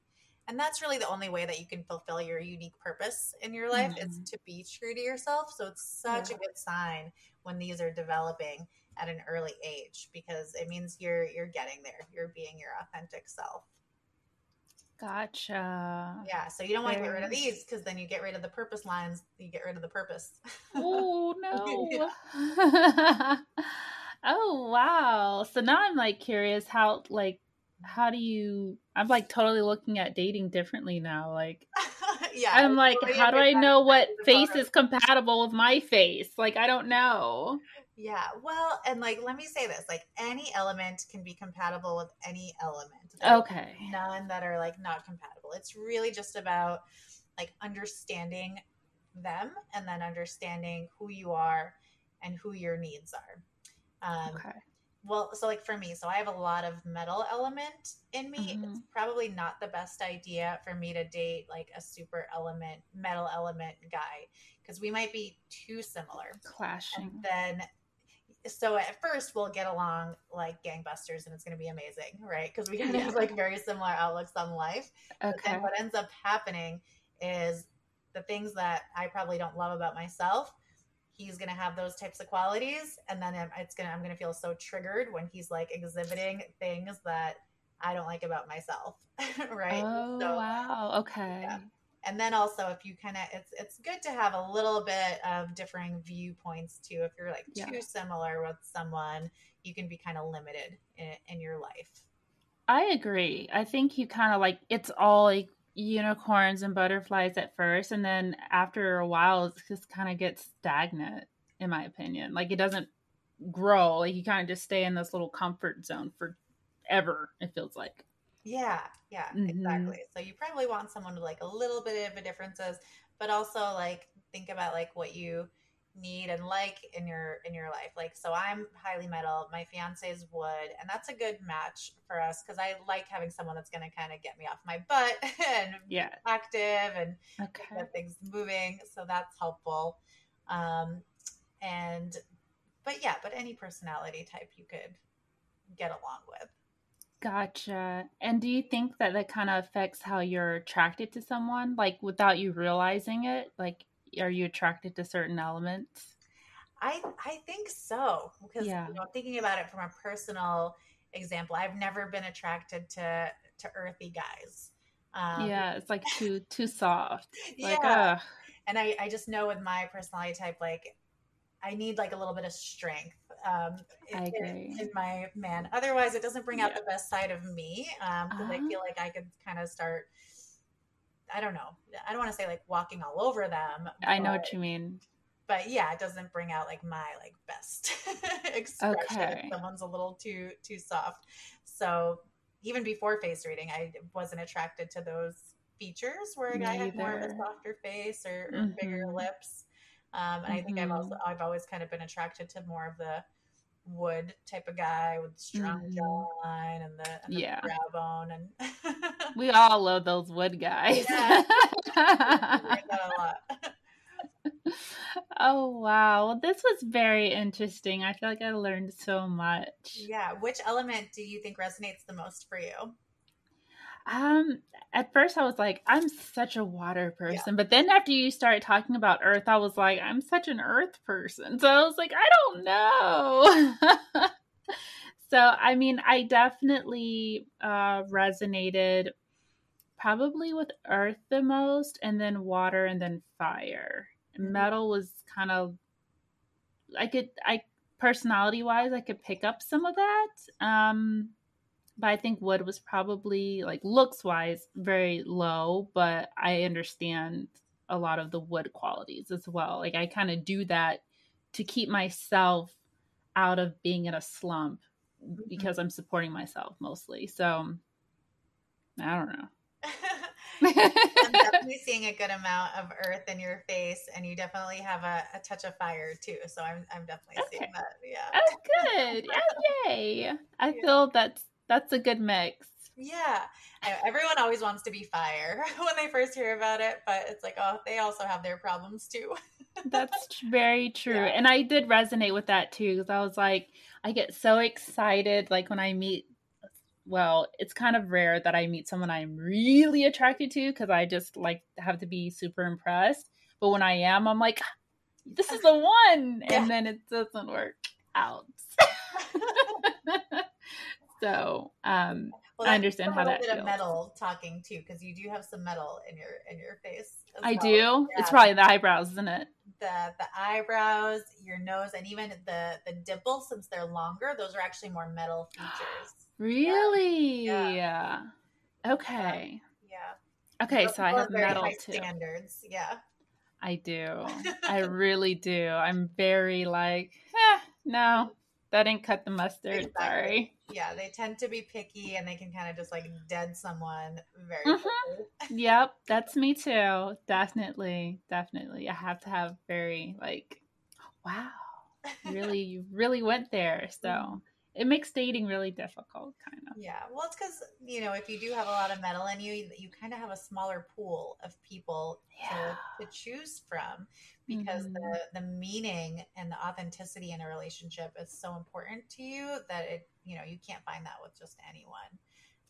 And that's really the only way that you can fulfill your unique purpose in your life mm-hmm. is to be true to yourself. So it's such yeah. a good sign when these are developing at an early age because it means you're you're getting there. You're being your authentic self. Gotcha. Yeah, so you don't want to get rid of these because then you get rid of the purpose lines. You get rid of the purpose. Oh (laughs) no. (laughs) oh wow. So now I'm like curious how like how do you I'm like totally looking at dating differently now. Like (laughs) yeah. I'm like, how do I know what face is compatible with my face? Like I don't know. Yeah. Well, and like, let me say this like, any element can be compatible with any element. okay. None that are like not compatible. It's really just about like understanding them and then understanding who you are and who your needs are. Um, okay. Well, so like for me, so I have a lot of metal element in me. Mm-hmm. It's probably not the best idea for me to date like a super element, metal element guy because we might be too similar. Clashing. And then so at first we'll get along like gangbusters and it's going to be amazing right? Because we yeah. have like very similar outlooks on life. Okay. and what ends up happening is the things that i probably don't love about myself he's going to have those types of qualities and then it's going to i'm going to feel so triggered when he's like exhibiting things that i don't like about myself (laughs) right? Oh so, wow. okay. yeah and then also if you kind of it's it's good to have a little bit of differing viewpoints too. If you're like yeah. too similar with someone you can be kind of limited in, in your life. I agree. I think you kind of like it's all like unicorns and butterflies at first and then after a while it just kind of gets stagnant in my opinion. Like it doesn't grow. Like you kind of just stay in this little comfort zone forever it feels like yeah, yeah, mm-hmm. exactly. So you probably want someone with like a little bit of a differences, but also like think about like what you need and like in your in your life. Like so I'm highly metal, my fiance is wood, and that's a good match for us because I like having someone that's gonna kind of get me off my butt (laughs) and yeah active and okay. things moving. So that's helpful. Um and but yeah, but any personality type you could get along with. Gotcha. And do you think that that kind of affects how you're attracted to someone, like without you realizing it? Like, are you attracted to certain elements? I I think so because yeah. you know, thinking about it from a personal example, I've never been attracted to to earthy guys. Um, yeah, it's like too too soft. (laughs) Like, yeah. And I I just know with my personality type, like I need like a little bit of strength um, in, in, in, my man. Otherwise, it doesn't bring out yeah. the best side of me because um, uh-huh. I feel like I could kind of start. I don't know. I don't want to say like walking all over them. I know what you mean. But yeah, it doesn't bring out like my like best (laughs) expression. Okay. Someone's a little too too soft. So even before face reading, I wasn't attracted to those features where a guy had more of a softer face or, or mm-hmm. bigger lips. Um, and mm-hmm. I think I've also mm-hmm. I've always kind of been attracted to more of the wood type of guy with strong mm-hmm. jawline and the, and the yeah. brow bone and (laughs) we all love those wood guys. Yeah. (laughs) oh wow. Well this was very interesting. I feel like I learned so much. Yeah. Which element do you think resonates the most for you? Um, at first I was like, I'm such a water person, yeah. but then after you started talking about earth, I was like, I'm such an earth person. So I was like, I don't know. (laughs) so I mean, I definitely uh, resonated probably with earth the most, and then water, and then fire. Mm-hmm. Metal was kind of I could I personality wise I could pick up some of that. Um but I think wood was probably like looks wise very low, but I understand a lot of the wood qualities as well. Like I kind of do that to keep myself out of being in a slump mm-hmm. because I'm supporting myself mostly. So I don't know. (laughs) I'm definitely seeing a good amount of earth in your face, and you definitely have a, a touch of fire too. So I'm I'm definitely okay. seeing that. Yeah. Oh, good. (laughs) yeah, yay! I yeah. feel that's that's a good mix. Yeah. Everyone always wants to be fire (laughs) when they first hear about it, but it's like, oh, they also have their problems too. (laughs) That's very true. Yeah. And I did resonate with that too because I was like, I get so excited like when I meet well, it's kind of rare that I meet someone I'm really attracted to because I just like have to be super impressed. But when I am, I'm like, ah, this is the one. Yeah. And then it doesn't work out. (laughs) so, um, well, I understand how that A bit feels. of metal talking too, because you do have some metal in your in your face. I well. do. Yeah. It's probably the eyebrows, isn't it? The the eyebrows, your nose, and even the the dimples, since they're longer, those are actually more metal (gasps) features. really? Yeah. yeah. Okay. Yeah. Okay, so I have metal too. Standards. Yeah. I do. I (laughs) really do. I'm very like, eh, no, that didn't cut the mustard. Exactly. Sorry yeah, they tend to be picky and they can kind of just like dead someone very mm-hmm. (laughs) yep, that's me too. Definitely, definitely. I have to have very like, wow, really, you really went there. So (laughs) mm-hmm. It makes dating really difficult, kind of. Yeah, well, it's because you know if you do have a lot of metal in you, you kind of have a smaller pool of people yeah. to, to choose from because mm-hmm. the the meaning and the authenticity in a relationship is so important to you that it you know you can't find that with just anyone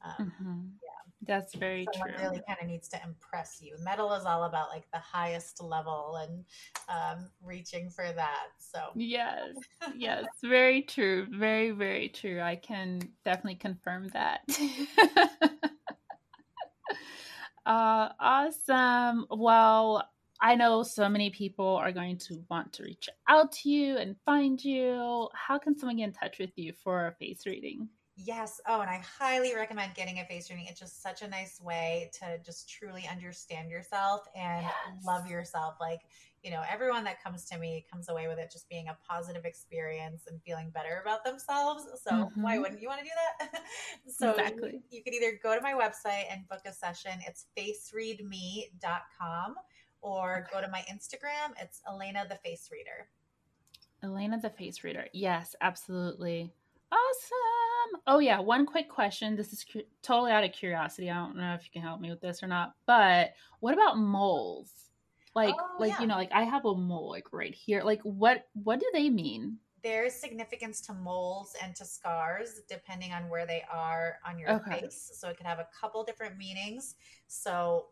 um, mm-hmm. yeah. That's very Someone true. really kind of needs to impress you. Metal is all about like the highest level and um, reaching for that so. Yes (laughs) yes very true very very true. I can definitely confirm that. (laughs) Uh awesome. Well I know so many people are going to want to reach out to you and find you. How can someone get in touch with you for a face reading? Yes. Oh, and I highly recommend getting a face reading. It's just such a nice way to just truly understand yourself and yes. love yourself. Like, you know, everyone that comes to me comes away with it just being a positive experience and feeling better about themselves. So, mm-hmm. why wouldn't you want to do that? (laughs) so, exactly. you, you could either go to my website and book a session. It's facereadme.com or go to my Instagram. It's Elena the Face Reader. Elena the Face Reader. Yes, absolutely. Awesome. Oh yeah, one quick question. This is cu- totally out of curiosity. I don't know if you can help me with this or not. But what about moles? Like oh, like yeah. you know, like I have a mole like right here. Like what what do they mean? There's significance to moles and to scars depending on where they are on your okay. face. So it could have a couple different meanings. So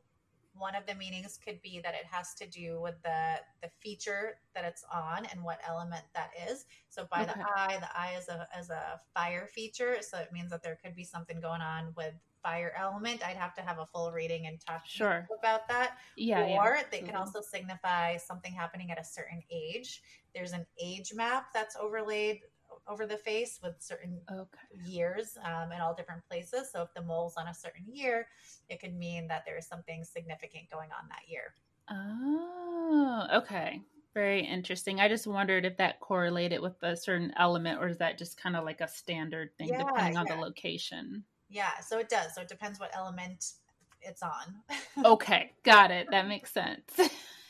one of the meanings could be that it has to do with the the feature that it's on and what element that is. So by okay. the eye, the eye is a as a fire feature, so it means that there could be something going on with fire element. I'd have to have a full reading and talk sure. about that. Yeah. Or yeah, they can also signify something happening at a certain age. There's an age map that's overlaid over the face with certain okay. years um, in all different places. So if the mole's on a certain year, it could mean that there is something significant going on that year. Oh, okay. Very interesting. I just wondered if that correlated with a certain element, or is that just kind of like a standard thing yeah, depending on the location? Yeah, so it does. So it depends what element it's on. (laughs) okay, got it. That makes sense.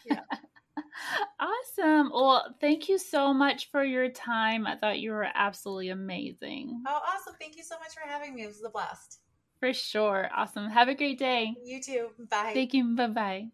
Yeah. (laughs) Awesome. Well, thank you so much for your time. I thought you were absolutely amazing. Oh, awesome. Thank you so much for having me. It was a blast. For sure. Awesome. Have a great day. You too. Bye. Thank you. Bye bye.